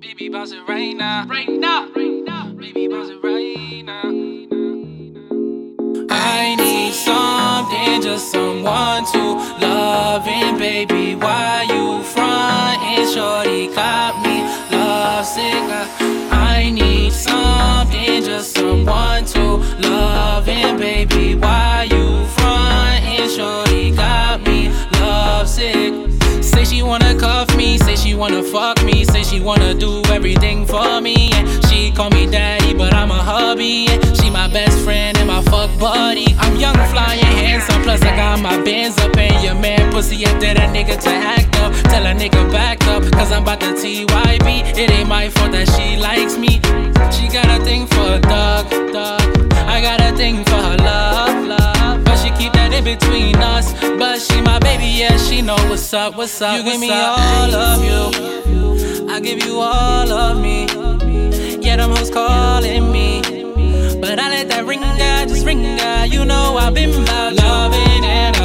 Baby, bounce it right now. Right now. Right now. Baby, bounce it right now. I need something, just someone to love and baby, why you frontin'? Shorty got me lovesick. I need something, just someone to love and baby, why you frontin'? Shorty got me lovesick. Say she wanna cuff she wanna fuck me, say she wanna do everything for me. And she call me daddy, but I'm a hubby. And she my best friend and my fuck buddy. I'm young, flying, handsome, plus I got my bands up. And your man pussy there, that nigga to act up. Tell a nigga back up, cause I'm about to TYB. It ain't my fault that she likes me. She got a thing for a dog, dog. I got a thing for her love, love. But she keep that in between us. But she yeah, she know what's up, what's up. You give me all of you, I give you all of me. Yeah, them hoes calling me. But I let that ring out, just ring out. You know I've been about loving and.